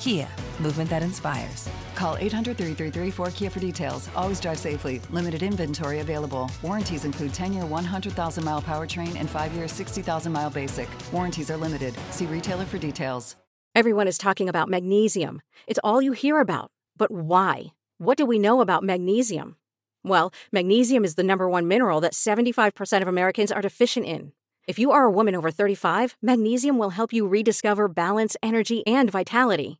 Kia, movement that inspires. Call 800 333 4KIA for details. Always drive safely. Limited inventory available. Warranties include 10 year 100,000 mile powertrain and 5 year 60,000 mile basic. Warranties are limited. See retailer for details. Everyone is talking about magnesium. It's all you hear about. But why? What do we know about magnesium? Well, magnesium is the number one mineral that 75% of Americans are deficient in. If you are a woman over 35, magnesium will help you rediscover balance, energy, and vitality.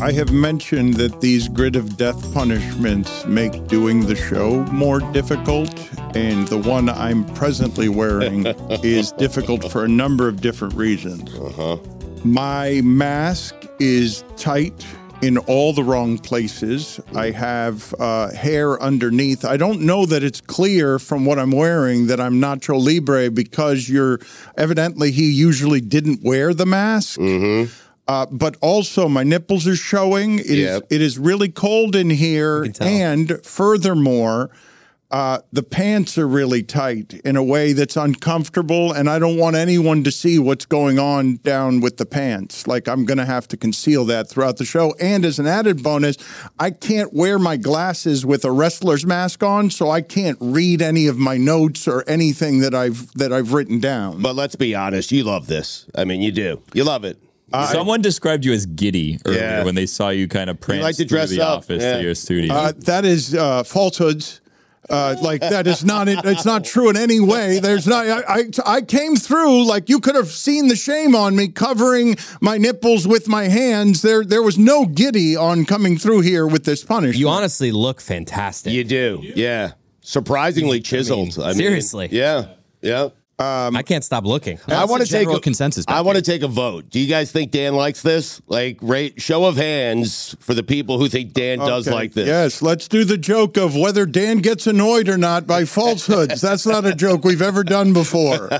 I have mentioned that these grid of death punishments make doing the show more difficult, and the one I'm presently wearing is difficult for a number of different reasons. Uh-huh. My mask is tight in all the wrong places. I have uh, hair underneath. I don't know that it's clear from what I'm wearing that I'm Nacho Libre because you're evidently he usually didn't wear the mask. Mm-hmm. Uh, but also, my nipples are showing. It is Yep. it is really cold in here, and furthermore, uh, the pants are really tight in a way that's uncomfortable, and I don't want anyone to see what's going on down with the pants. Like I'm going to have to conceal that throughout the show. And as an added bonus, I can't wear my glasses with a wrestler's mask on, so I can't read any of my notes or anything that I've that I've written down. But let's be honest, you love this. I mean, you do. You love it. Someone described you as giddy earlier Yeah. when they saw you kind of prance like to through dress the up, office yeah. to your studio. Uh, that is uh, falsehoods. Uh, like that is not it's not true in any way. There's not I, I I came through like you could have seen the shame on me covering my nipples with my hands. There there was no giddy on coming through here with this punishment. You honestly look fantastic. You do. Yeah. Surprisingly chiseled. I mean, seriously. yeah. Yeah. I can't stop looking. I want to take a, consensus I want to take a vote. Do you guys think Dan likes this? Like, rate show of hands for the people who think Dan does like this. Yes, let's do the joke of whether Dan gets annoyed or not by falsehoods. That's not a joke we've ever done before.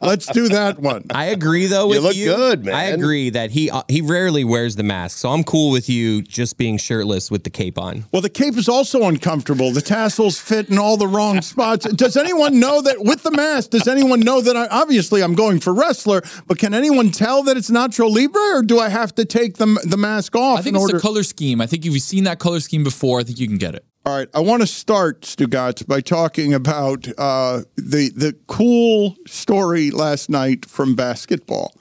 Let's do that one. I agree though with You look good, man. I agree that he uh, he rarely wears the mask, so I'm cool with you just being shirtless with the cape on. Well, the cape is also uncomfortable. The tassels fit in all the wrong spots. Does anyone know that with the mask? Does anyone know that I obviously I'm going for wrestler, but can anyone tell that it's Nacho Libre, or do I have to take the the mask off I think in it's order? the color scheme. I think if you've seen that color scheme before, I think you can get it. All right, I want to start Stugotz by talking about uh, the the cool story last night from basketball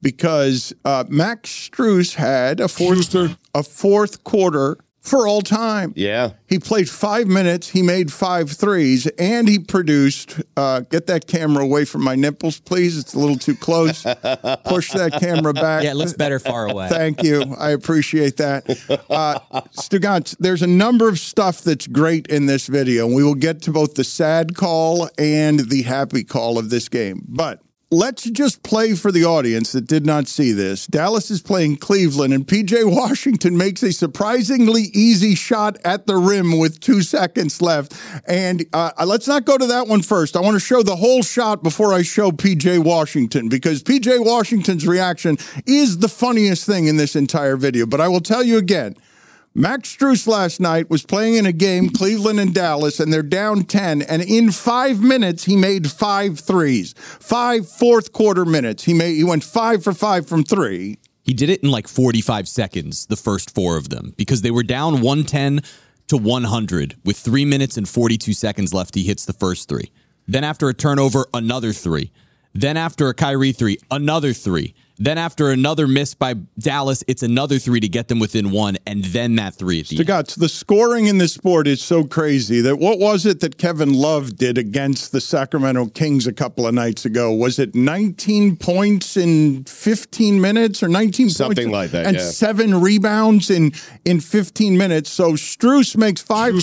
because uh, Max Strus had a fourth a fourth quarter for all time. Yeah. He played five minutes. He made five threes, and he produced. Uh, get that camera away from my nipples, please. It's a little too close. Push that camera back. Yeah, it looks better far away. Thank you. I appreciate that. Uh, Stugotz, there's a number of stuff that's great in this video. and We will get to both the sad call and the happy call of this game. But let's just play for the audience that did not see this. Dallas is playing Cleveland, and PJ Washington makes a surprisingly easy shot at the rim with two seconds left. And uh, let's not go to that one first. I want to show the whole shot before I show PJ Washington because PJ Washington's reaction is the funniest thing in this entire video. But I will tell you again. Max Strus last night was playing in a game, Cleveland and Dallas, and they're down 10. And in five minutes, he made five threes. Five fourth quarter minutes. He made he went five for five from three. He did it in like 45 seconds, the first four of them, because they were down 110 to 100 with three minutes and 42 seconds left. He hits the first three. Then after a turnover, another three. Then after a Kyrie three, another three. Then after another miss by Dallas, it's another three to get them within one, and then that three at the end. Stugotz, the scoring in this sport is so crazy that what was it that Kevin Love did against the Sacramento Kings a couple of nights ago? Was it 19 points in 15 minutes or 19 Something points like that, and yeah. seven rebounds in in 15 minutes? So Strus makes five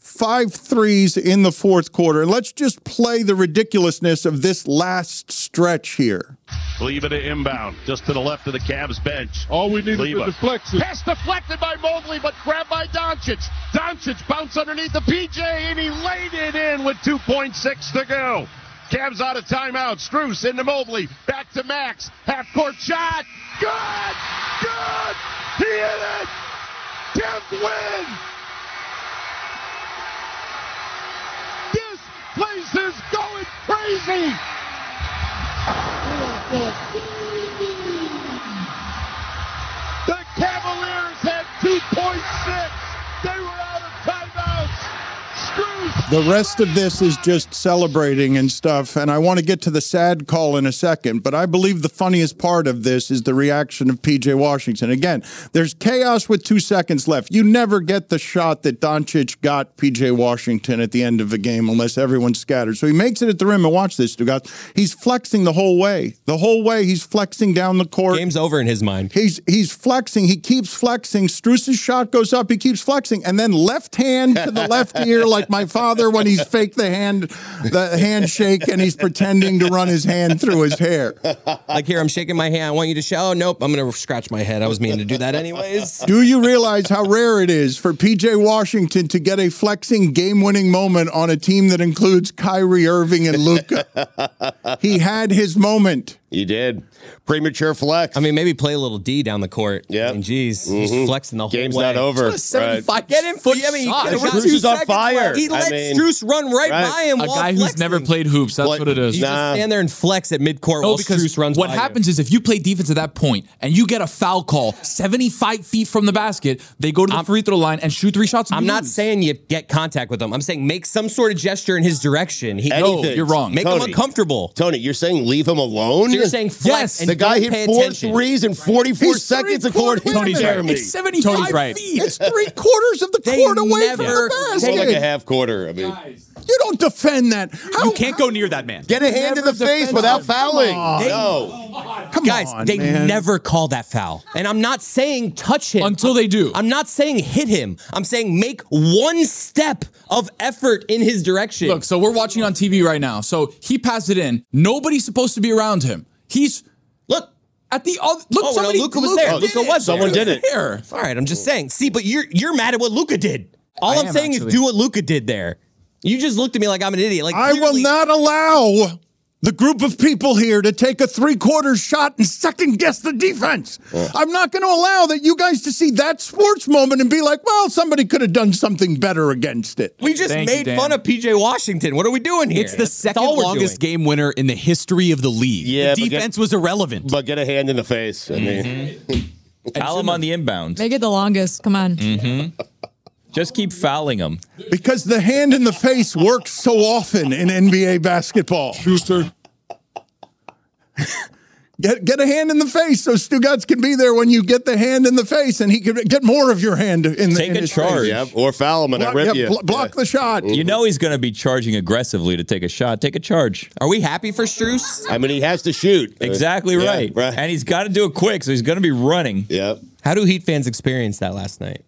five threes in the fourth quarter. And let's just play the ridiculousness of this last stretch here. Leave it inbound, just to the left of the Cavs bench. All we need is Leva. a deflection. Pass deflected by Mobley, but grabbed by Doncic. Doncic bounced underneath the PJ, and he laid it in with 2.6 to go. Cavs out of timeout. Strus into Mobley. Back to Max. Half court shot. Good! Good! He hit it! 10th win! This place is going crazy! The Cavaliers The rest of this is just celebrating and stuff. And I want to get to the sad call in a second. But I believe the funniest part of this is the reaction of PJ Washington. Again, there's chaos with two seconds left. You never get the shot that Doncic got PJ Washington at the end of the game unless everyone's scattered. So he makes it at the rim. And watch this, Stugat. He's flexing the whole way. The whole way he's flexing down the court. Game's over in his mind. He's he's flexing. He keeps flexing. Strus's shot goes up. He keeps flexing, and then left hand to the left ear, like my father when he's faked the hand, the handshake, and he's pretending to run his hand through his hair. Like here, I'm shaking my hand. I want you to show. Oh, nope, I'm gonna scratch my head. I was meaning to do that anyways. Do you realize how rare it is for PJ Washington to get a flexing game-winning moment on a team that includes Kyrie Irving and Luka? he had his moment. You did. Premature flex. I mean, maybe play a little D down the court. Yeah. I mean, geez, he's mm-hmm. flexing the whole Game's way. not over. What a 75 Right. Get him foot I mean, shot. get him with Strus two is on fire. left. He I let mean, Strus run right, right. by him. A while guy who's flexing. never played hoops. That's Like- what it is. You just stand there and flex at midcourt No, while because Strus runs what by you. happens is if you play defense at that point and you get a foul call 75 feet from the basket, they go to the free throw line and shoot three shots. I'm not lose. saying you get contact with him. I'm saying make some sort of gesture in his direction. He, Anything. you're wrong. Make him uncomfortable. Tony, you're saying leave him alone? So you're saying flex Yes. and the guy don't hit pay four attention. threes in 44 He's seconds according to quarters- Jeremy. It's 75 Tony's right. feet. It's three quarters of the They court away never- from the More basket. like a half quarter. I mean, you don't defend that. How, You can't go near that man. get a hand in the face without him. fouling. Come on. No. Come Guys, on, they man. never call that foul. And I'm not saying touch him. Until they do. I'm not saying hit him. I'm saying make one step of effort in his direction. Look, so we're watching on TV right now. So he passed it in. Nobody's supposed to be around him. He's look. at the other. Look, Oh, no, somebody. Luka was there. Oh, did Luka was. Someone did it. Here. All right, I'm just saying. See, but you're you're mad at what Luka did. All I I'm am, saying actually. is do what Luka did there. You just looked at me like I'm an idiot. Like I will clearly- not allow the group of people here to take a three quarter shot and second guess the defense. I'm not going to allow that you guys to see that sports moment and be like, well, somebody could have done something better against it. We just Thank made Dan. fun of PJ Washington. What are we doing here? It's the That's second all longest doing. game winner in the history of the league. Yeah, the but get- defense was irrelevant. But get a hand in the face. I mean, mm-hmm. Foul him on the inbound. Make it the longest. Come on. Mm-hmm. Just keep fouling him. Because the hand in the face works so often in NBA basketball. Schuster. Get get a hand in the face so Stugotz can be there when you get the hand in the face and he can get more of your hand in the Take in a his charge. face. yep. Or foul him and I Block, rip yeah, you. blo- block the shot. You know he's going to be charging aggressively to take a shot. Take a charge. Are we happy for Strus? I mean, he has to shoot. Exactly Yeah, right. right. And he's got to do it quick, so he's going to be running. Yep. How do Heat fans experience that last night?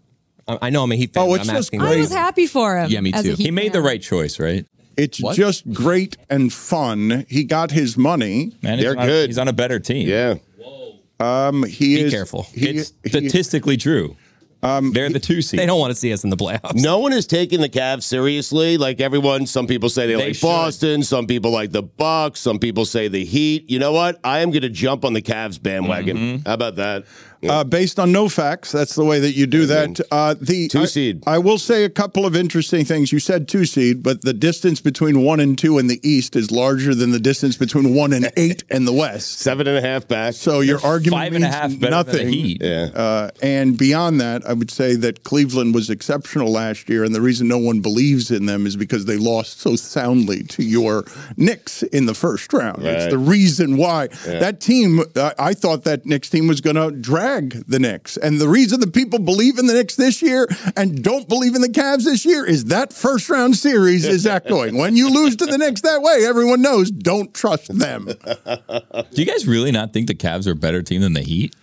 I I know I'm a Heat fan. Oh, but it's I'm just asking. I was happy for him. Yeah, me as a too. Heat He made the fan. right choice, right? It's just great and fun. He got his money. And They're he's on, good. He's on a better team. Yeah. Whoa. Um, he Be is careful. He, It's he- statistically true. They're the two seed. They don't want to see us in the playoffs. No one is taking the Cavs seriously. Like everyone, some people say they, They like should. Boston, some people like the Bucks, some people say the Heat. You know what? I am going to jump on the Cavs bandwagon. Mm-hmm. How about that? Uh, based on no facts, that's the way that you do that. Uh, the Two I- seed. I, will say a couple of interesting things. You said two seed, but the distance between one and two in the East is larger than the distance between one and eight in the West. Seven and a half back. So your argument Five and a half better than the nothing. Heat. Yeah. Uh, and beyond that, I would say that Cleveland was exceptional last year, and the reason no one believes in them is because they lost so soundly to your Knicks in the first round. It's the reason why Yeah. that team. Uh, I thought that Knicks team was going to drag the Knicks, and the reason the people believe in the Knicks this year and don't believe in the Cavs this year is that first round series is echoing. when you lose to the Knicks that way, everyone knows don't trust them. Do you guys really not think the Cavs are a better team than the Heat?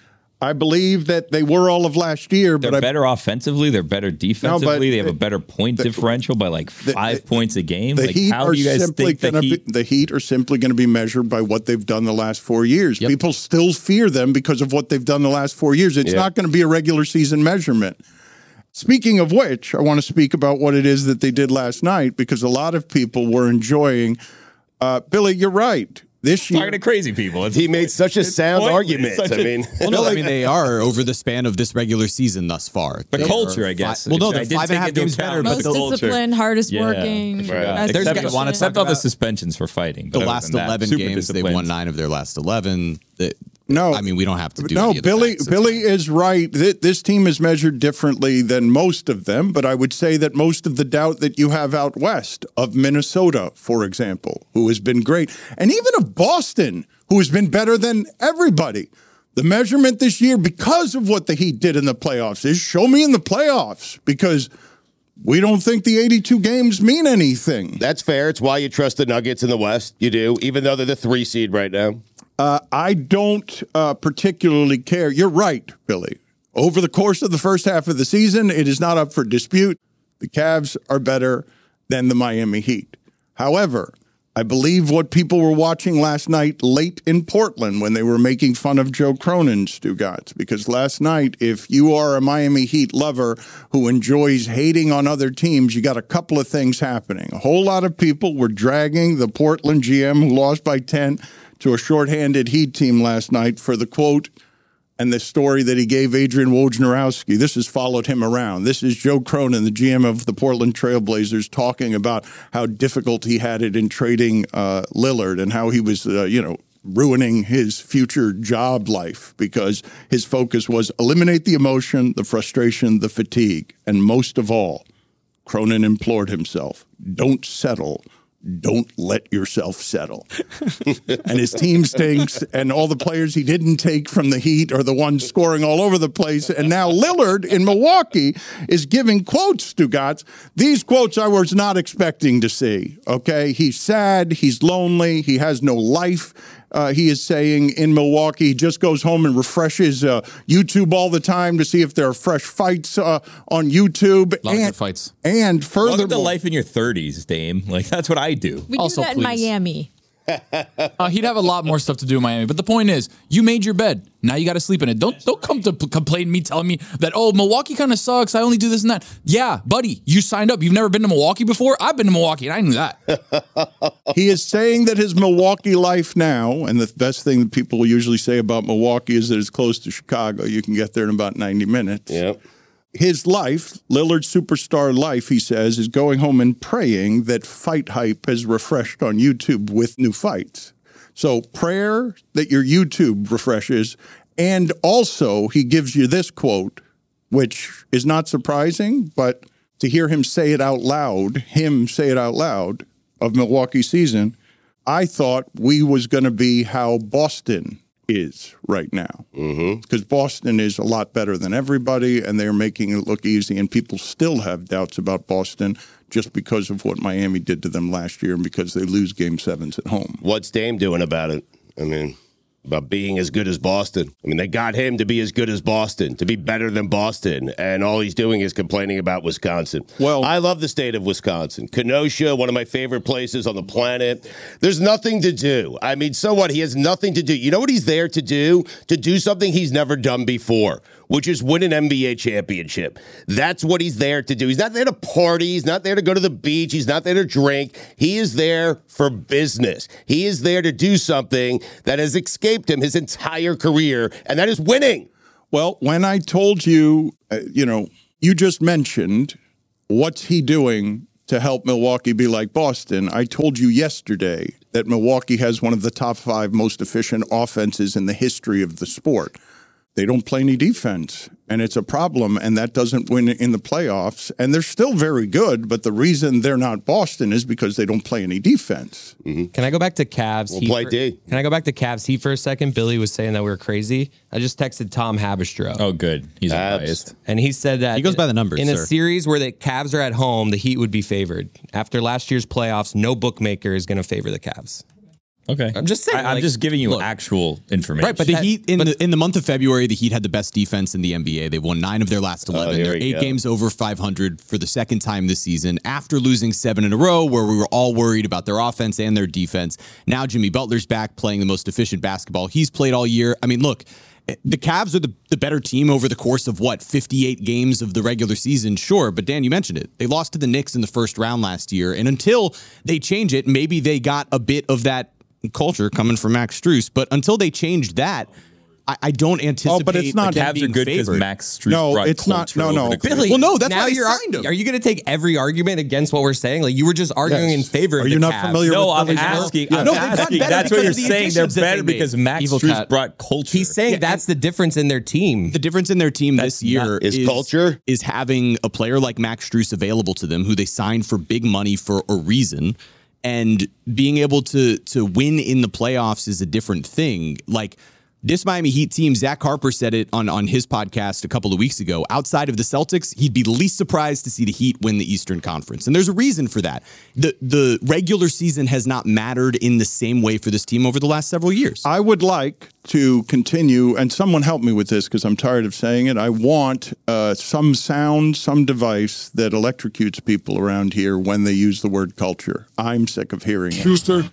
I believe that they were all of last year, They're but I, better offensively. They're better defensively. they have a better point differential by like five points a game. The like, Heat how are you guys simply think the Heat? be the Heat are simply going to be measured by what they've done the last four years. People still fear them because of what they've done the last four years. It's Yeah. not going to be a regular season measurement. Speaking of which, I want to speak about what it is that they did last night because a lot of people were enjoying. Uh, Billy, you're right. This year, Talking to crazy people. It's, He made such a sound pointless. argument. Such I a- mean, Well, no, I mean they are over the span of this regular season thus far. The They culture, I guess. fi- well, no, I they're did five and a take half into games account better, the but Most the, culture. disciplined, hardest Yeah. working. Right. best There's gotta- wanna Except all the suspensions for fighting. the last eleven games, they've won nine of their last eleven. They- No, I mean we don't have to do no, any of the Billy. facts. It's Billy is right. Th- This team is measured differently than most of them, but I would say that most of the doubt that you have out west of Minnesota, for example, who has been great, and even of Boston, who has been better than everybody. The measurement this year, because of what the Heat did in the playoffs, is show me in the playoffs because we don't think the 82 games mean anything. that's fair. It's why you trust the Nuggets in the West. You do, even though they're the three seed right now. Uh, I don't uh, particularly care. You're right, Billy. Over the course of the first half of the season, it is not up for dispute. The Cavs are better than the Miami Heat. However, I believe what people were watching last night late in Portland when they were making fun of Joe Cronin, Stugotz, because last night, if you are a Miami Heat lover who enjoys hating on other teams, you got a couple of things happening. A whole lot of people were dragging the Portland GM who lost by 10 to a shorthanded Heat team last night for the quote and the story that he gave Adrian Wojnarowski. This has followed him around. This is Joe Cronin, the GM of the Portland Trailblazers, talking about how difficult he had it in trading uh, Lillard and how he was, uh, you know, ruining his future job life because his focus was eliminate the emotion, the frustration, the fatigue, and most of all, Cronin implored himself, don't settle. Don't let yourself settle. and his team stinks, and all the players he didn't take from the Heat are the ones scoring all over the place. And now Lillard in Milwaukee is giving quotes to Gotts. These quotes I was not expecting to see. Okay. He's sad. He's lonely. He has no life. Uh, he is saying in Milwaukee, he just goes home and refreshes uh, YouTube all the time to see if there are fresh fights uh, on YouTube. lot of and, good fights. And Welcome to furthermore, life in your 30s, Dame. Like, that's what I do. We Also, do that in please. Miami. Uh, he'd have a lot more stuff to do in Miami. But the point is, you made your bed. Now you got to sleep in it. Don't don't come to p- complain to me, telling me that oh Milwaukee kind of sucks. I only do this and that. Yeah, buddy, you signed up. You've never been to Milwaukee before. I've been to Milwaukee, and I knew that. he is saying that his Milwaukee life now, and the best thing that people usually say about Milwaukee is that it's close to Chicago. You can get there in about 90 minutes. Yep. His life, Lillard's superstar life, he says, is going home and praying that Fight Hype has refreshed on YouTube with new fights. So, prayer that your YouTube refreshes. And also, he gives you this quote, which is not surprising, but to hear him say it out loud, him say it out loud of Milwaukee season, I thought we was going to be how Boston is right now. Mm-hmm. Because Boston is a lot better than everybody, and they're making it look easy. And people still have doubts about Boston just because of what Miami did to them last year and because they lose game sevens at home. What's Dame doing about it? I mean, about being as good as Boston. I mean, they got him to be as good as Boston, to be better than Boston, and all he's doing is complaining about Wisconsin. Well, I love the state of Wisconsin. Kenosha, one of my favorite places on the planet. There's nothing to do. I mean, so what? He has nothing to do. You know what he's there to do? To do something he's never done before, which is win an NBA championship. That's what he's there to do. He's not there to party. He's not there to go to the beach. He's not there to drink. He is there for business. He is there to do something that has escaped him his entire career, and that is winning. Well, when I told you, uh, you know, you just mentioned what's he doing to help Milwaukee be like Boston. I told you yesterday that Milwaukee has one of the top five most efficient offenses in the history of the sport. They don't play any defense, and it's a problem, and that doesn't win in the playoffs. And they're still very good, but the reason they're not Boston is because they don't play any defense. Mm-hmm. Can I go back to Cavs? We'll play for, D. Can I go back to Cavs Heat for a second? Billy was saying that we were crazy. I just texted Tom Haberstroh. Oh, good. He's Abs. unbiased. And he said that He goes by the numbers, In a series where the Cavs are at home, the Heat would be favored. After last year's playoffs, no bookmaker is going to favor the Cavs. Okay. I'm just saying, I, am like, just giving you look. actual information. Right, But the that- Heat in but- the in the month of February, the Heat had the best defense in the NBA. They've won nine of their last oh, eleven. here They're eight go. games over 500 for the second time this season. After losing seven in a row, where we were all worried about their offense and their defense. Now Jimmy Butler's back, playing the most efficient basketball he's played all year. I mean, look. The Cavs are the, the better team over the course of what 58 games of the regular season, sure. But Dan, you mentioned it. They lost to the Knicks in the first round last year, and until they change it, maybe they got a bit of that culture coming from Max Strus. But until they changed that, I, I don't anticipate. Oh, but it's not- them Cavs are being good because favored. Max Strus No, brought it's not- no, no. over Billy, Well, no, that's now why you're signed him. Are you going to take every argument against what we're saying? Like you were just arguing Yes. in favor. of Are the you not Cavs. familiar No, with I'm Billy asking. Yeah. I'm No, they've gotten asking. better That's what because you're the saying. They're better they because Max Evil Strus cat. brought culture. He's saying that's the difference in their team. The difference in their team this year is culture? is having a player like Max Strus available to them, who they signed for big money for a reason, and being able to to win in the playoffs is a different thing. Like this Miami Heat team, Zach Harper said it on on his podcast a couple of weeks ago. Outside of the Celtics, he'd be the least surprised to see the Heat win the Eastern Conference, and there's a reason for that. the The regular season has not mattered in the same way for this team over the last several years. I would like to continue, and someone help me with this because I'm tired of saying it. I want uh, some sound, some device that electrocutes people around here when they use the word culture. I'm sick of hearing it. Schuster.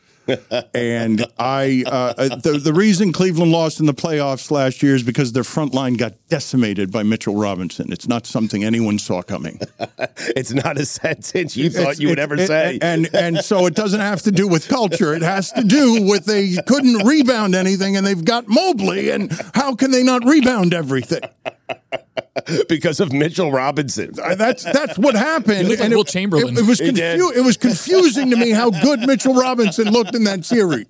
And I, uh, uh, the the reason Cleveland lost in the playoffs last year is because their front line got decimated by Mitchell Robinson. It's not something anyone saw coming. It's not a sentence you thought It's- you would it- ever it- say. And and so it doesn't have to do with culture. It has to do with they couldn't rebound anything, and they've got Mobley, and how can they not rebound everything? because of Mitchell Robinson. That's that's what happened. He looked like And it- Wilt Chamberlain. It, it was confu- it was confusing to me how good Mitchell Robinson looked in that series.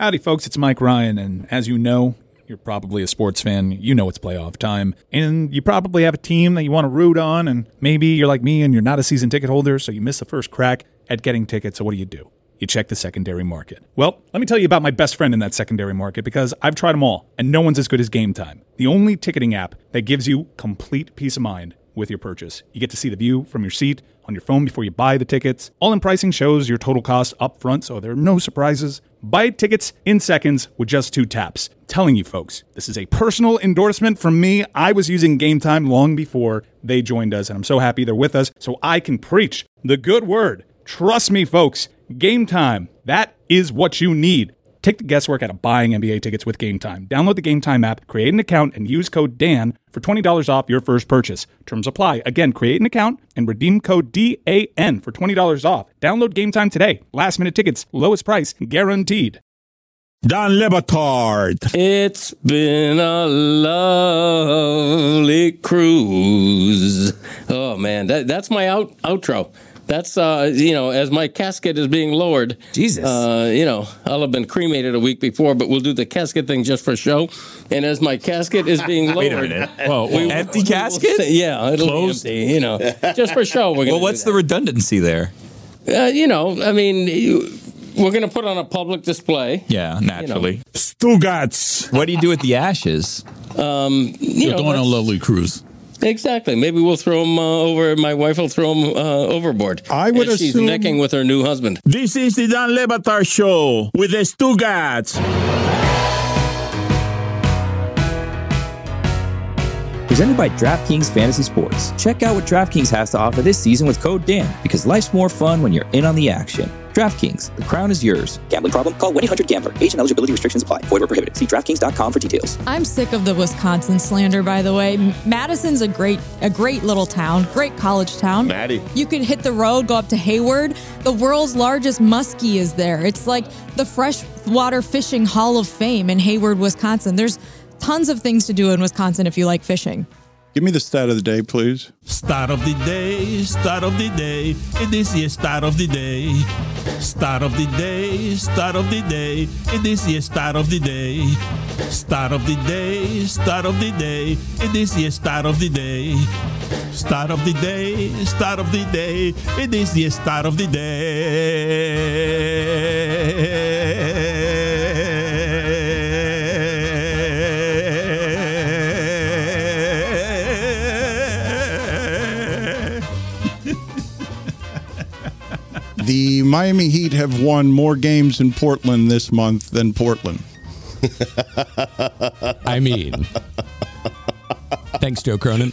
Howdy, folks. It's Mike Ryan, and as you know, you're probably a sports fan. You know it's playoff time, and you probably have a team that you want to root on, and maybe you're like me and you're not a season ticket holder, so you miss the first crack at getting tickets. So what do you do? You check the secondary market. Well, let me tell you about my best friend in that secondary market because I've tried them all, and no one's as good as Game Time, the only ticketing app that gives you complete peace of mind with your purchase. You get to see the view from your seat on your phone before you buy the tickets. All in pricing shows your total cost up front, so there are no surprises. Buy tickets in seconds with just two taps. telling you folks, this is a personal endorsement from me. I was using Game Time long before they joined us, and I'm so happy they're with us so I can preach the good word. Trust me, folks, Game Time, that is what you need. Take the guesswork out of buying NBA tickets with Game Time. Download the Game Time app, create an account, and use code DAN for $20 off your first purchase. Terms apply. Again, create an account and redeem code DAN for $20 off. Download Game Time today. Last minute tickets, lowest price guaranteed. Don Le Batard. It's been a lovely cruise. Oh man, that, that's my out, outro. That's uh, you know, as my casket is being lowered. Jesus. Uh, you know, I'll have been cremated a week before, but we'll do the casket thing just for show. And as my casket is being lowered, Wait a minute. Whoa, whoa. Empty we'll casket? say- yeah, it'll Closed? be empty. You know, just for show. We're gonna Well, what's the redundancy there? Uh, you know, I mean, you, we're going to put on a public display. Yeah, naturally. Stugotz. What do you do with the ashes? Um, you You're know, going on a lovely cruise. Exactly. Maybe we'll throw him uh, over. My wife will throw him uh, overboard. I would as she's assume- necking with her new husband. This is the Dan Le Batard Show with the Stugotz. Presented by DraftKings Fantasy Sports. Check out what DraftKings has to offer this season with code DAN because life's more fun when you're in on the action. DraftKings, the crown is yours. Gambling problem? Call 1 800 Gambler. Age and eligibility restrictions apply. Void where prohibited. See DraftKings.com for details. I'm sick of the Wisconsin slander, by the way. Madison's a great, a great little town, great college town. Maddie. You can hit the road, go up to Hayward. The world's largest muskie is there. It's like the freshwater fishing hall of fame in Hayward, Wisconsin. There's tons of things to do in Wisconsin if you like fishing. Give me the stat of the day, please. Start of the day, start of the day. It is the start of the day. Start of the day, start of the day. It is the start of the day. Start of the day, start of the day. It is the start of the day. Start of the day, start of the day. It is the start of the day. Miami Heat have won more games in Portland this month than Portland. I mean, thanks, Joe Cronin.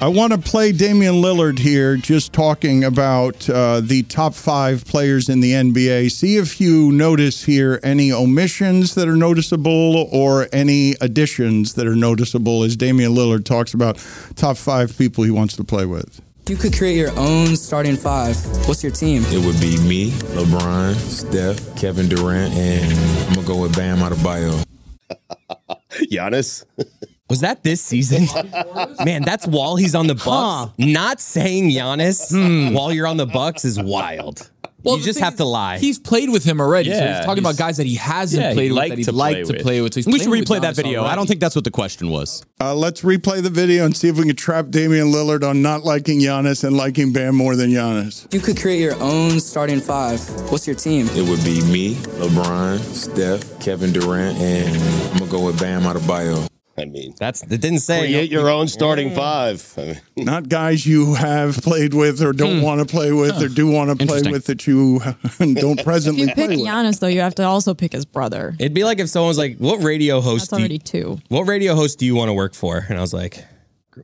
I want to play Damian Lillard here, just talking about uh, the top five players in the NBA. See if you notice here any omissions that are noticeable or any additions that are noticeable as Damian Lillard talks about top five people he wants to play with. If you could create your own starting five, what's your team? It would be me, LeBron, Steph, Kevin Durant, and I'm gonna go with Bam Adebayo. Giannis. Was that this season? Man, that's while he's on the Bucks. Not saying Giannis hmm. while you're on the Bucks is wild. You just thing have to lie. He's played with him already. so he's talking he's- about guys that he hasn't Yeah, he'd played with like that he'd to like play to play with. So we should replay that Giannis video. I don't think that's what the question was. Uh, let's replay the video and see if we can trap Damian Lillard on not liking Giannis and liking Bam more than Giannis. You could create your own starting five, what's your team? It would be me, LeBron, Steph, Kevin Durant, and I'm gonna go with Bam Adebayo. I mean, that's it. Didn't say create your own starting five. I mean, Not guys you have played with or don't Hmm. want to play with or do want to play with that you don't presently. If presently you pick play with. Giannis, though, you have to also pick his brother. It'd be like if someone's like, "What radio host? That's do you- already two. What radio host do you want to work for?" And I was like,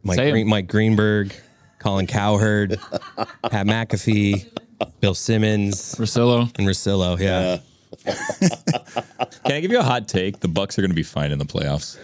Mike, Green, Mike Greenberg, Colin Cowherd, Pat McAfee, Bill Simmons, Russillo, and Russillo. Yeah. Can I give you a hot take? The Bucks are going to be fine in the playoffs.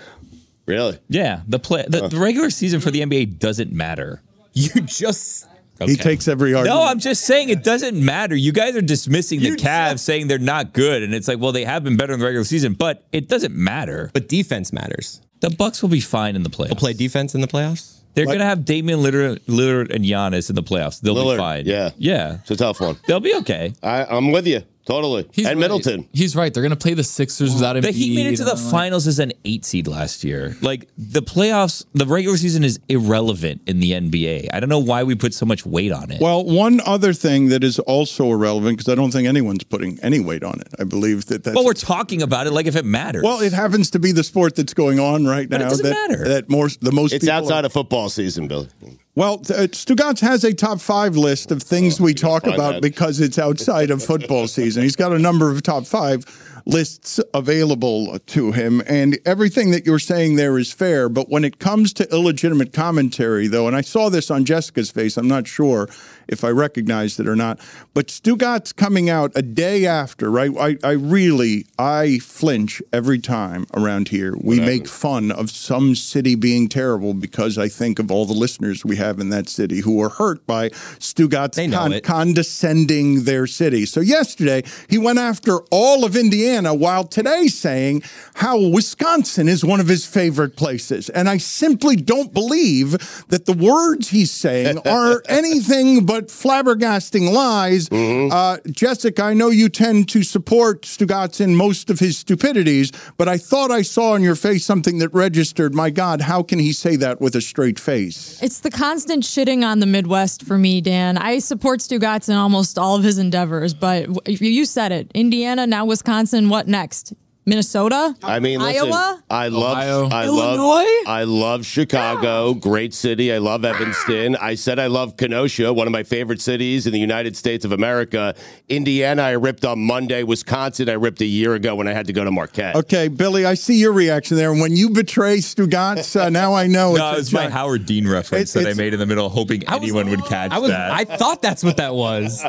Really? Yeah. The play the, the regular season for the NBA doesn't matter. You just He takes every argument. No, I'm just saying it doesn't matter. You guys are dismissing the Cavs, saying they're not good, and it's like, well, they have been better in the regular season, but it doesn't matter. But defense matters. The Bucks will be fine in the playoffs. We'll play defense in the playoffs. They're going to have Damian Lillard, Lillard and Giannis in the playoffs. They'll Lillard, be fine. yeah. yeah, it's a tough one. they'll be okay. I, I'm with you totally. He's and right. Middleton. He's right. They're going to play the Sixers without him. The Heat made it to the finals as an eight seed last year. Like the playoffs, the regular season is irrelevant in the NBA. I don't know why we put so much weight on it. Well, one other thing that is also irrelevant because I don't think anyone's putting any weight on it. I believe that that's well, we're talking about it like if it matters. well, it happens to be the sport that's going on right But it now. doesn't that, matter. That more the most It's people outside are- of football season, Billy. Well, uh, Stugotz has a top five list of things we talk about that. because it's outside of football season. He's got a number of top five lists available to him, and everything that you're saying there is fair. But when it comes to illegitimate commentary, though, and I saw this on Jessica's face, I'm not sure if I recognized it or not, but Stugotz coming out a day after, right? I, I really, I flinch every time around here. We make fun of some city being terrible because I think of all the listeners we have in that city who are hurt by Stugotz con- condescending their city. So yesterday, he went after all of Indiana while today saying how Wisconsin is one of his favorite places. And I simply don't believe that the words he's saying are anything but flabbergasting lies. Uh, Jessica, I know you tend to support Stugotz in most of his stupidities, but I thought I saw on your face something that registered. My God, how can he say that with a straight face? It's the constant shitting on the Midwest for me, Dan. I support Stugotz in almost all of his endeavors, but you you said it. Indiana, now Wisconsin, what next? Minnesota? I mean, listen, Iowa? I love, Ohio. I Illinois? love, I love Chicago, great city. I love Evanston. I said I love Kenosha, one of my favorite cities in the United States of America. Indiana, I ripped on Monday. Wisconsin, I ripped a year ago when I had to go to Marquette. Okay, Billy, I see your reaction there. When you betray Stugotz, uh, now I know no, it's, it's my a- Howard Dean reference It's- that I made in the middle, hoping anyone would catch I was. that. I thought that's what that was.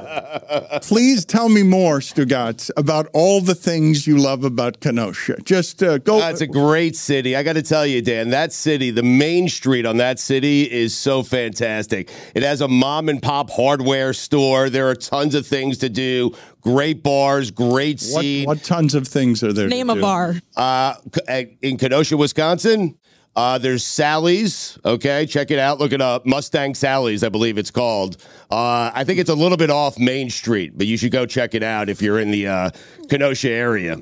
Please tell me more, Stugotz, about all the things you love about Kenosha. Just uh, go. That's a great city. I got to tell you, Dan, that city, the main street on that city is so fantastic. It has a mom and pop hardware store. There are tons of things to do. Great bars, great what, what tons of things are there? Name to a do? bar. Uh, in Kenosha, Wisconsin. Uh, there's Sally's. Okay, check it out. Look it up. Mustang Sally's, I believe it's called. Uh, I think it's a little bit off Main Street, but you should go check it out if you're in the uh, Kenosha area.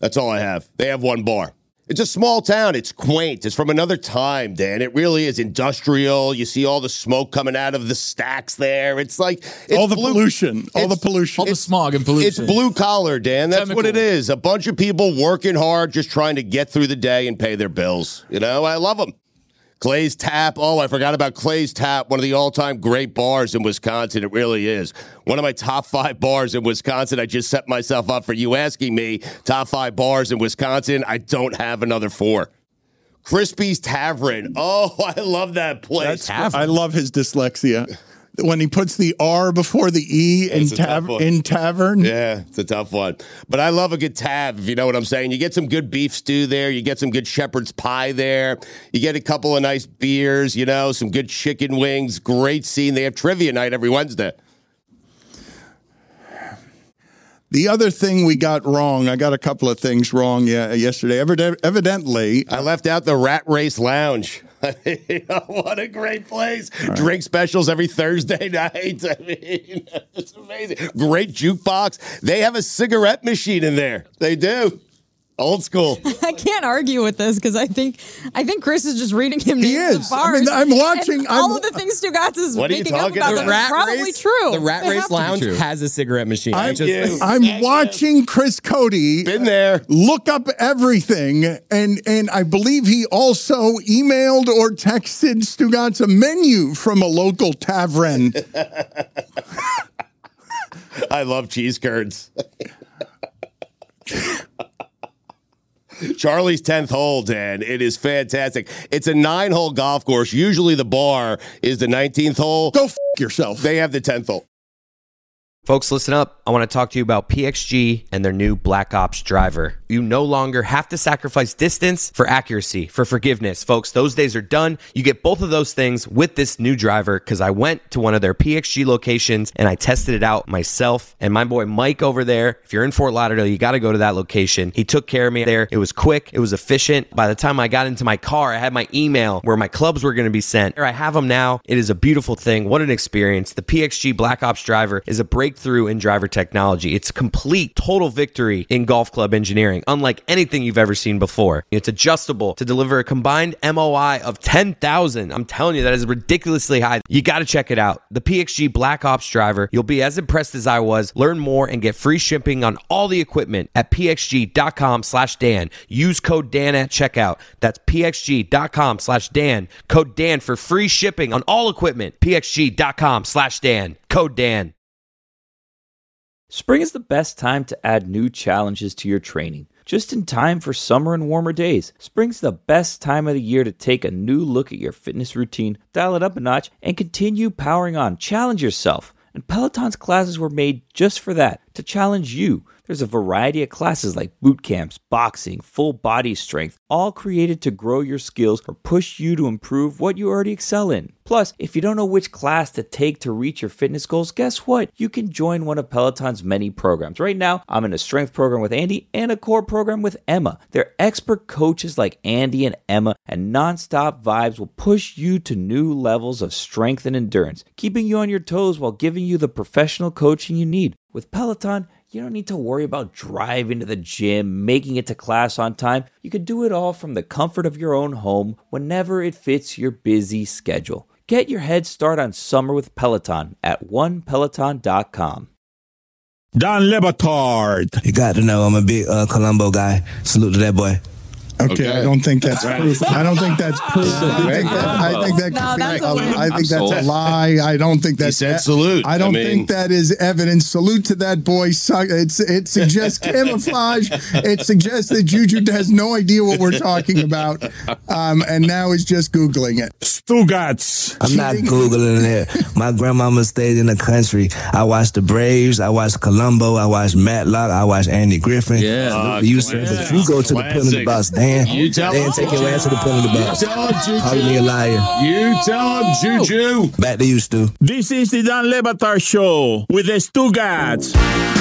That's all I have. They have one bar. It's a small town. It's quaint. It's from another time, Dan. It really is industrial. You see all the smoke coming out of the stacks there. It's like it's all the blue- pollution, all the pollution, All the smog and pollution. it's blue collar, Dan. That's what it is. A bunch of people working hard, just trying to get through the day and pay their bills. You know, I love them. Clay's Tap. Oh, I forgot about Clay's Tap, one of the all time great bars in Wisconsin. It really is. One of my top five bars in Wisconsin. I just set myself up for you asking me top five bars in Wisconsin. I don't have another four. Crispy's Tavern. Oh, I love that place. I love his dyslexia. When he puts the R before the E in, tav- in tavern. Yeah, it's a tough one. But I love a good tab, if you know what I'm saying. You get some good beef stew there. You get some good shepherd's pie there. You get a couple of nice beers, you know, some good chicken wings. Great scene. They have trivia night every Wednesday. The other thing we got wrong, I got a couple of things wrong yesterday. Evidently, I left out the Rat Race Lounge. what a great place. Drink specials every Thursday night. I mean, it's amazing. Great jukebox. They have a cigarette machine in there. They do. Old school. I can't argue with this because I think I think Chris is just reading him. He names of is. I mean, I'm watching- all I'm- of the things Stugotz is What are you making up talking about about? The is Rat probably Race- true. The Rat They Race have to be Lounge true. has a cigarette machine. I I'm, just, I'm watching Chris Cote Been there. look up everything, and and I believe he also emailed or texted Stugotz a menu from a local tavern. I love cheese curds. Charlie's 10th hole, Dan. It is fantastic. It's a nine hole golf course. Usually the bar is the 19th hole. Go f- yourself. They have the 10th hole. Folks, listen up. I want to talk to you about PXG and their new Black Ops driver. You no longer have to sacrifice distance for accuracy, for forgiveness. Folks, those days are done. You get both of those things with this new driver because I went to one of their PXG locations and I tested it out myself. And my boy Mike over there, if you're in Fort Lauderdale, you got to go to that location. He took care of me there. It was quick, it was efficient. By the time I got into my car, I had my email where my clubs were going to be sent. I have them now. It is a beautiful thing. What an experience. The PXG Black Ops driver is a breakthrough in driver technology. It's complete, total victory in golf club engineering, unlike anything you've ever seen before. It's adjustable to deliver a combined MOI of 10,000. I'm telling you, that is ridiculously high. You got to check it out. The PXG Black Ops driver. You'll be as impressed as I was. Learn more and get free shipping on all the equipment at pxg.com slash Dan. Use code Dan at checkout. That's pxg.com slash Dan. Code Dan for free shipping on all equipment. pxg.com slash Dan. Code Dan. Spring is the best time to add new challenges to your training. Just in time for summer and warmer days, spring's the best time of the year to take a new look at your fitness routine, dial it up a notch, and continue powering on. Challenge yourself. And Peloton's classes were made just for that, to challenge you. There's a variety of classes like boot camps, boxing, full body strength, all created to grow your skills or push you to improve what you already excel in. Plus, if you don't know which class to take to reach your fitness goals, guess what? You can join one of Peloton's many programs. Right now, I'm in a strength program with Andy and a core program with Emma. They're expert coaches like Andy and Emma, and nonstop vibes will push you to new levels of strength and endurance, keeping you on your toes while giving you the professional coaching you need. With Peloton, you don't need to worry about driving to the gym, making it to class on time. You can do it all from the comfort of your own home whenever it fits your busy schedule. Get your head start on summer with Peloton at onepeloton.com. Don Le Batard. You got to know I'm a big uh, Columbo guy. Salute to that boy. Okay, I don't think that's proof. I don't think that's proof. I think that, I think that No, could be that's a a- I think that's a lie. I don't think that's said salute. I don't I mean- think that is evidence. Salute to that boy. It's it suggests camouflage. It suggests that Juju has no idea what we're talking about, um, and now is just googling it. Stugotz. I'm not Googling it. My grandmama stayed in the country. I watched the Braves. I watched Columbo. I watched Matlock. I watched Andy Griffin. Yeah. you said, but you go to the penalty box. box, Dan. You tell Dan, him. take your ass to the penalty box. You tell him, Juju. Call me a liar. You tell him, Juju. Back to you, Stu. This is the Dan Le Batard Show with the Stugotz.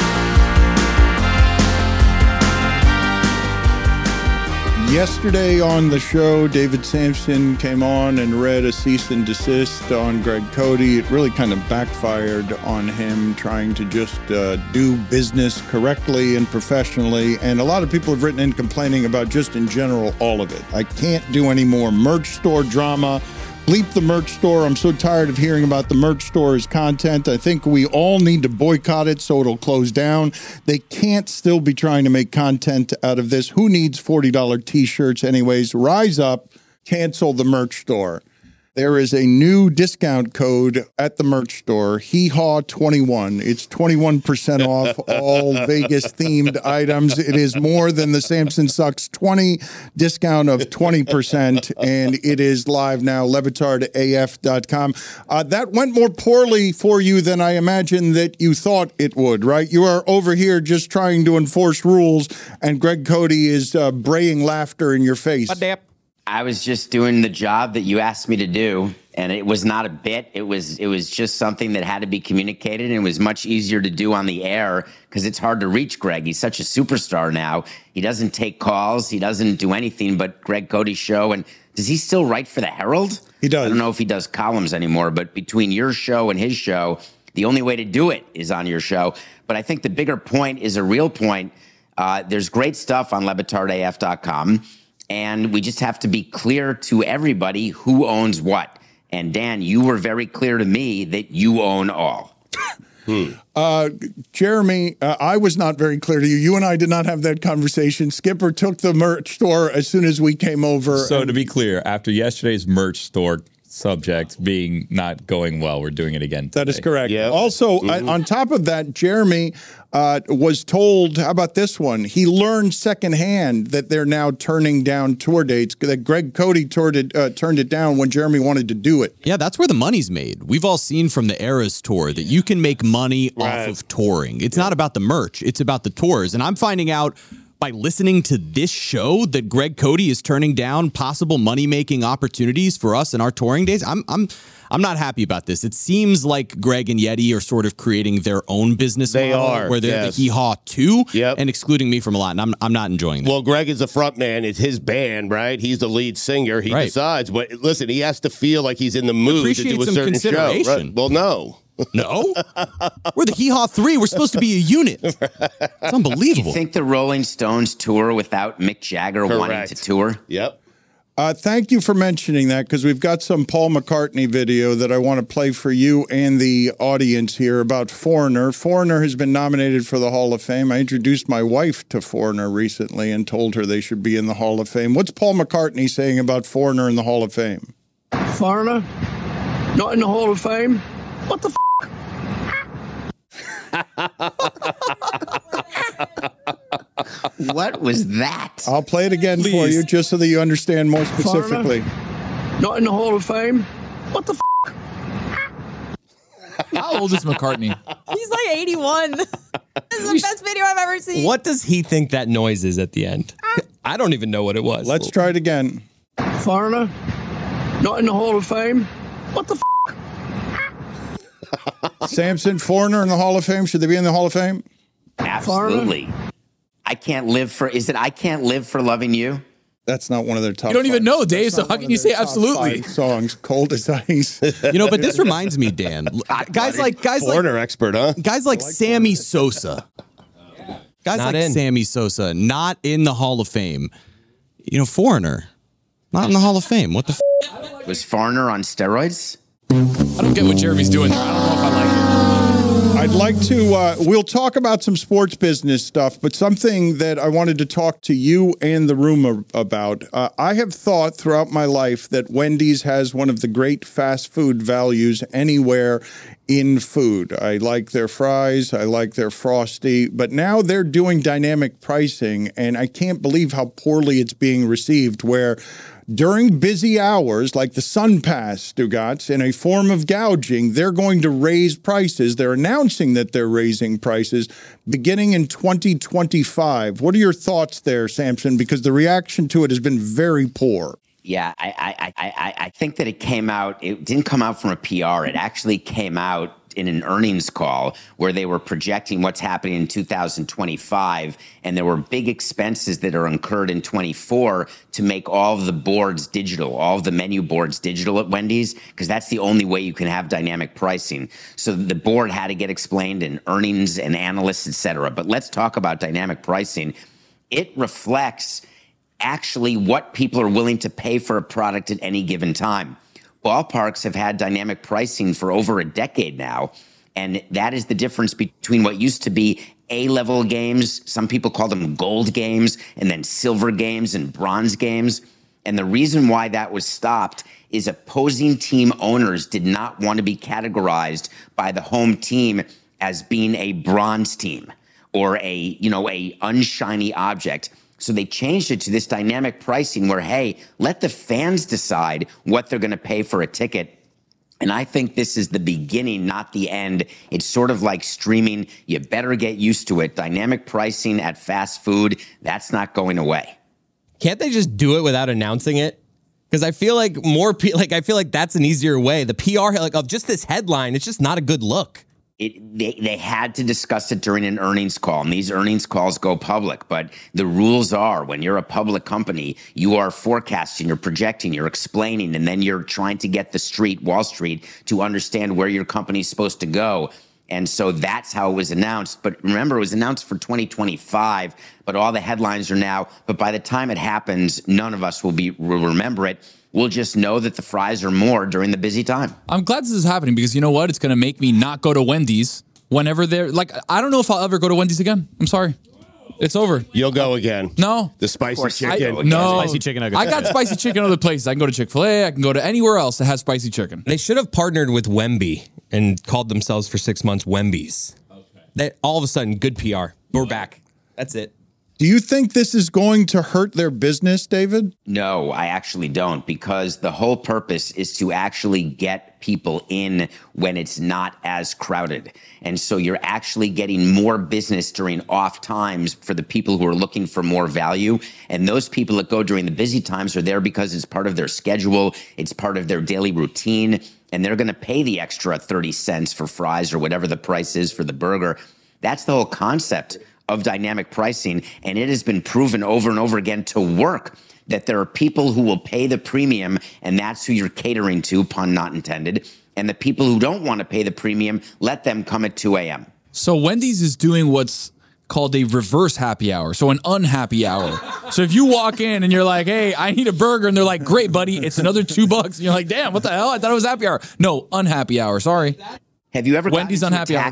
Yesterday on the show, David Samson came on and read a cease and desist on Greg Cote. It really kind of backfired on him trying to just uh, do business correctly and professionally. And a lot of people have written in complaining about just in general all of it. I can't do any more merch store drama. Bleep the merch store. I'm so tired of hearing about the merch store's content. I think we all need to boycott it so it'll close down. They can't still be trying to make content out of this. Who needs $40 t shirts, anyways? Rise up, cancel the merch store. There is a new discount code at the merch store, Hee Haw 21. It's 21% off all Vegas themed items. It is more than the Samson Sucks 20 discount of 20%, and it is live now, lebatardaf.com. Uh, that went more poorly for you than I imagined that you thought it would, right? You are over here just trying to enforce rules, and Greg Cote is uh, braying laughter in your face. I was just doing the job that you asked me to do, and it was not a bit. It was it was just something that had to be communicated, and it was much easier to do on the air because it's hard to reach Greg. He's such a superstar now. He doesn't take calls. He doesn't do anything but Greg Cote's show. And does he still write for the Herald? He does. I don't know if he does columns anymore, but between your show and his show, the only way to do it is on your show. But I think the bigger point is a real point. Uh, there's great stuff on lebatardaf.com. And we just have to be clear to everybody who owns what. And Dan, you were very clear to me that you own all. Uh, Jeremy, uh, I was not very clear to you. You and I did not have that conversation. Skipper took the merch store as soon as we came over. So to be clear, after yesterday's merch store subject being not going well, we're doing it again. That is today. correct. Also, I- on top of that, Jeremy uh, was told, how about this one? He learned secondhand that they're now turning down tour dates, that Greg Cote toured it, uh, turned it down when Jeremy wanted to do it. Yeah, that's where the money's made. We've all seen from the Eras tour that you can make money Right. off of touring. It's not about the merch, it's about the tours. And I'm finding out by listening to this show that Greg Cote is turning down possible money-making opportunities for us in our touring days. I'm I'm I'm not happy about this. It seems like Greg and Yeti are sort of creating their own business They model are, where they're yes. the hee haw too and excluding me from a lot. And I'm I'm not enjoying that. Well, Greg is the front man. It's his band, right? He's the lead singer. He Right. decides. But listen, he has to feel like he's in the mood to do a some certain show. Right? Well, no. No? We're the Hee Haw 3. We're supposed to be a unit. It's unbelievable. You think the Rolling Stones tour without Mick Jagger wanting to tour? Yep. Uh, thank you for mentioning that because we've got some Paul McCartney video that I want to play for you and the audience here about Foreigner. Foreigner has been nominated for the Hall of Fame. I introduced my wife to Foreigner recently and told her they should be in the Hall of Fame. What's Paul McCartney saying about Foreigner in the Hall of Fame? Foreigner, not in the Hall of Fame. What the f? what was that? I'll play it again for you just so that you understand more specifically. Not in the Hall of Fame. What the f? How old is McCartney? He's like 81. this is the best video I've ever seen. What does he think that noise is at the end? Ah. I don't even know what it was. Let's try it again. Foreigner, not in the Hall of Fame. What the f? Samson, Foreigner in the Hall of Fame. Should they be in the Hall of Fame? Absolutely. I can't live for. Is it I can't live for loving you? That's not one of their top. You don't even know, Dave. So how can you say absolutely? Songs, cold as ice. You know, but this reminds me, Dan. Guys like guys Foreigner like expert, huh? guys like Sammy Sosa. Guys Not like in. Sammy Sosa, not in the Hall of Fame. You know, foreigner, not in the Hall of Fame. What the? F- Was Foreigner on steroids? I don't get what Jeremy's doing there. I don't know if I like it. I'd like to, uh, we'll talk about some sports business stuff, but something that I wanted to talk to you and the room about. Uh, I have thought throughout my life that Wendy's has one of the great fast food values anywhere in food. I like their fries, I like their frosty, but now they're doing dynamic pricing, and I can't believe how poorly it's being received. Where during busy hours, like the Sun Pass, Stugotz, in a form of gouging, they're going to raise prices. They're announcing that they're raising prices beginning in 2025. What are your thoughts there, Samson? Because the reaction to it has been very poor. Yeah, I, I, I, I think that it came out. It didn't come out from a PR. It actually came out in an earnings call where they were projecting what's happening in 2025, and there were big expenses that are incurred in 24 to make all the boards digital, all the menu boards digital at Wendy's, because that's the only way you can have dynamic pricing. So the board had to get explained in earnings and analysts, et cetera. But let's talk about dynamic pricing. It reflects actually what people are willing to pay for a product at any given time. Ballparks have had dynamic pricing for over a decade now. And that is the difference between what used to be A level games, some people call them gold games, and then silver games and bronze games. And the reason why that was stopped is opposing team owners did not want to be categorized by the home team as being a bronze team or a, you know, a unshiny object. So they changed it to this dynamic pricing where, hey, let the fans decide what they're going to pay for a ticket. And I think this is the beginning, not the end. It's sort of like streaming. You better get used to it. Dynamic pricing at fast food, that's not going away. Can't they just do it without announcing it? Because I feel like more, like I feel like that's an easier way. The PR, like of just this headline, it's just not a good look. It, they, they had to discuss it during an earnings call, and these earnings calls go public. But the rules are when you're a public company, you are forecasting, you're projecting, you're explaining, and then you're trying to get the street, Wall Street, to understand where your company's supposed to go. And so that's how it was announced. But remember, it was announced for 2025, but all the headlines are now. But by the time it happens, none of us will be will remember it. We'll just know that the fries are more during the busy time. I'm glad this is happening because you know what? It's going to make me not go to Wendy's whenever they're like, I don't know if I'll ever go to Wendy's again. I'm sorry. It's over. You'll go again. No. The spicy chicken. go No. Spicy chicken nuggets. I got spicy chicken other places. I can go to Chick fil A. I can go to anywhere else that has spicy chicken. They should have partnered with Wemby and called themselves for six months Wembies. That all of a sudden, good PR. We're back. That's it. Do you think this is going to hurt their business, David? No, I actually don't because the whole purpose is to actually get people in when it's not as crowded. And so you're actually getting more business during off times for the people who are looking for more value. And those people that go during the busy times are there because it's part of their schedule, it's part of their daily routine, and they're going to pay the extra 30 cents for fries or whatever the price is for the burger. That's the whole concept of dynamic pricing. And it has been proven over and over again to work that there are people who will pay the premium, and that's who you're catering to, pun not intended. And the people who don't want to pay the premium, let them come at 2 a.m. So Wendy's is doing what's called a reverse happy hour, so an unhappy hour. So if you walk in and you're like, "Hey, I need a burger," and they're like, "Great, buddy, it's another two bucks," and you're like, "Damn, what the hell? I thought it was happy hour." No, unhappy hour. Sorry. Have you ever Wendy's unhappy a hour.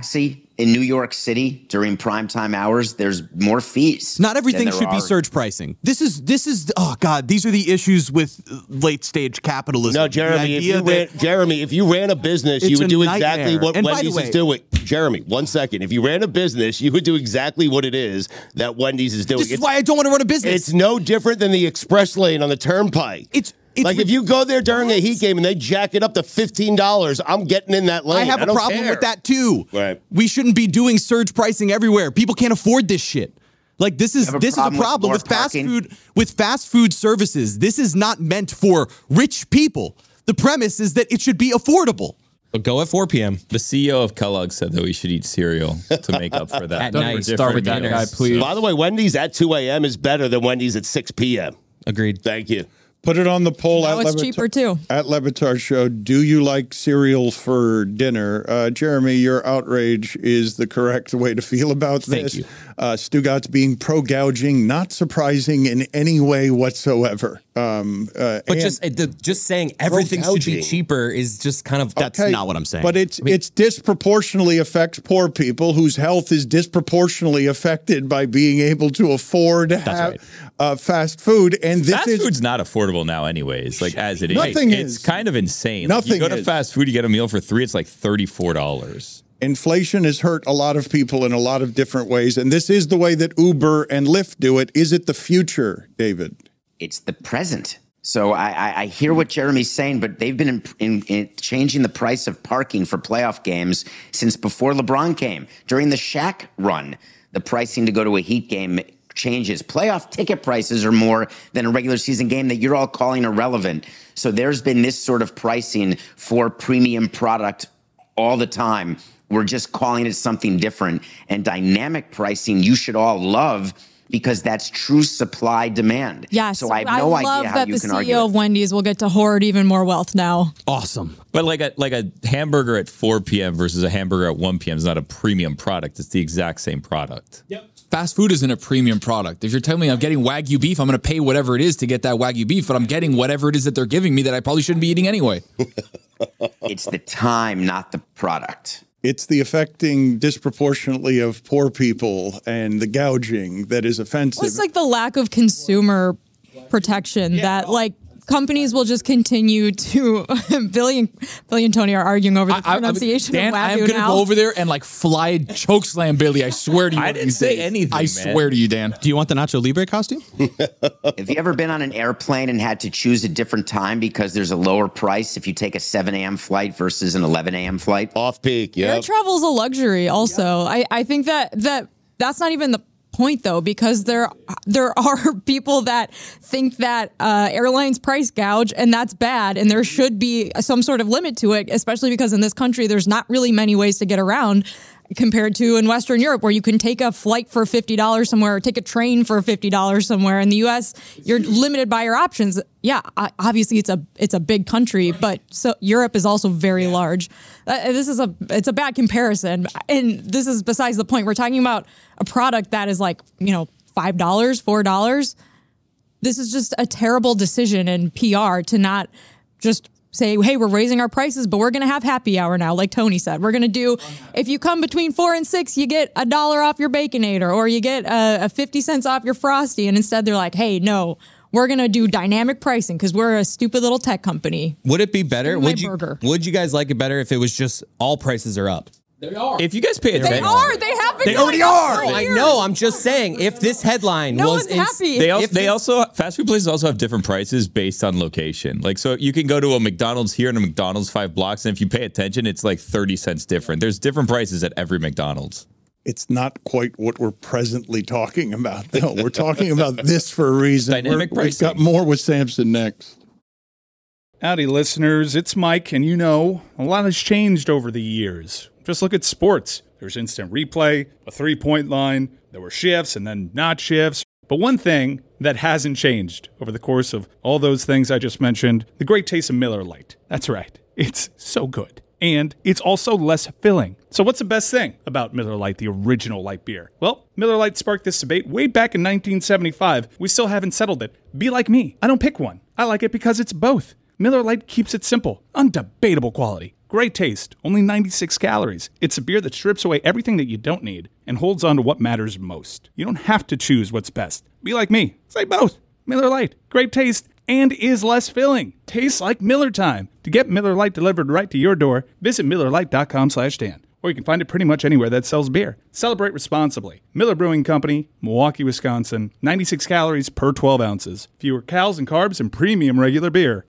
Taxi in New York City during prime time hours? There's more fees. Not everything than there should be surge pricing. This is this is oh god, these are the issues with late stage capitalism. No, Jeremy. If you ran, Jeremy, if you ran a business, you would a do exactly what And Wendy's way- is doing. Jeremy, one second. If you ran a business, you would do exactly what it is that Wendy's is doing. This is why I don't want to run a business. It's no different than the express lane on the turnpike. It's it's like if you go there during a heat game and they jack it up to fifteen dollars, I'm getting in that lane. I have a problem care. with that too. Right. We shouldn't be doing surge pricing everywhere. People can't afford this shit. Like this is this is a problem more with, fast food with fast food services. This is not meant for rich people. The premise is that it should be affordable. But go at 4 p.m. The CEO of Kellogg said that we should eat cereal to make up for that. At Don't night, even start with that guy, please. By the way, Wendy's at two a.m. is better than Wendy's at six p.m. Agreed. Thank you. Put it on the poll Now at it's Levitar- cheaper too. At Le Batard Show, do you like cereal for dinner? Uh, Jeremy, your outrage is the correct way to feel about Thank this. you. Uh, Stugotz being pro gouging, not surprising in any way whatsoever. Um, uh, But and- just uh, the, just saying everything should be cheaper is just kind of that's Okay, not what I'm saying. But it's it's disproportionately affects poor people whose health is disproportionately affected by being able to afford to have uh, fast food. And this fast is food's not affordable now, anyways. Like as it is, Nothing it's is. kind of insane. Like, Nothing you go to is. fast food, you get a meal for three. It's like thirty four dollars. inflation has hurt a lot of people in a lot of different ways, and this is the way that Uber and Lyft do it. Is it the future, David? It's the present. So I, I, I hear what mm-hmm. Jeremy's saying, but they've been in, in, in changing the price of parking for playoff games since before LeBron came. During the Shaq run, the pricing to go to a Heat game changes. Playoff ticket prices are more than a regular season game that you're all calling irrelevant. So there's been this sort of pricing for premium product all the time. We're just calling it something different. And dynamic pricing, you should all love because that's true supply demand. Yes. So I have no love idea how that you the can CEO argue. it. of Wendy's will get to hoard even more wealth now. Awesome. But like a like a hamburger at four p.m. versus a hamburger at one p.m. is not a premium product. It's the exact same product. Yep. Fast food isn't a premium product. If you're telling me I'm getting Wagyu beef, I'm going to pay whatever it is to get that Wagyu beef, but I'm getting whatever it is that they're giving me that I probably shouldn't be eating anyway. it's the time, not the product. It's the affecting disproportionately of poor people and the gouging that is offensive. Well, it's like the lack of consumer protection that like companies will just continue to Billy and Billy and Tony are arguing over the I- I- pronunciation Dan, of Wagyu I'm going to go over there and like fly choke slam Billy. I swear to you. I didn't these say days. anything, I man. swear to you, Dan. Do you want the Nacho Libre costume? Have you ever been on an airplane and had to choose a different time because there's a lower price if you take a 7 a.m. flight versus an 11 a.m. flight? Off peak, Yeah. Air travel is a luxury. Also, I, I think that that that's not even the point though, because there there are people that think that uh, airlines price gouge and that's bad, and there should be some sort of limit to it, especially because in this country there's not really many ways to get around. Compared to in Western Europe, where you can take a flight for fifty dollars somewhere, or take a train for fifty dollars somewhere. In the U.S., you're limited by your options. Yeah, obviously it's a it's a big country, but so Europe is also very large. Uh, this is a it's a bad comparison, and this is besides the point. We're talking about a product that is like you know five dollars, four dollars. This is just a terrible decision in PR to not just say, hey, we're raising our prices, but we're going to have happy hour now, like Tony said. We're going to do, if you come between four and six, you get a dollar off your Baconator or you get a, a 50 cents off your Frosty. And instead they're like, hey, no, we're going to do dynamic pricing because we're a stupid little tech company. Would it be better? Give me my Would you burger. would you guys like it better if it was just all prices are up? They are. If you guys pay attention, They are. They have been. They already are. for I know. I'm just saying. If this headline No was one's happy. They also they also fast food places also have different prices based on location. Like so you can go to a McDonald's here and a McDonald's five blocks, and if you pay attention, it's like thirty cents different. There's different prices at every McDonald's. it's not quite what we're presently talking about, though. We're talking about this for a reason. Dynamic We're- We've got more with Samson next. Howdy, listeners. It's Mike, and you know, a lot has changed over the years. Just look at sports. There's instant replay, a three point line, there were shifts and then not shifts. But one thing that hasn't changed over the course of all those things I just mentioned the great taste of Miller Lite. That's right, it's so good. And it's also less filling. So, what's the best thing about Miller Lite, the original light beer? Well, Miller Lite sparked this debate way back in 1975. We still haven't settled it. Be like me. I don't pick one. I like it because it's both. Miller Lite keeps it simple, undebatable quality, great taste, only 96 calories. It's a beer that strips away everything that you don't need and holds on to what matters most. You don't have to choose what's best. Be like me. Say both. Miller Lite, great taste and is less filling. Tastes like Miller time. To get Miller Lite delivered right to your door, visit millerlite.com/dan. Or you can find it pretty much anywhere that sells beer. Celebrate responsibly. Miller Brewing Company, Milwaukee, Wisconsin. 96 calories per 12 ounces. Fewer calories and carbs and premium regular beer.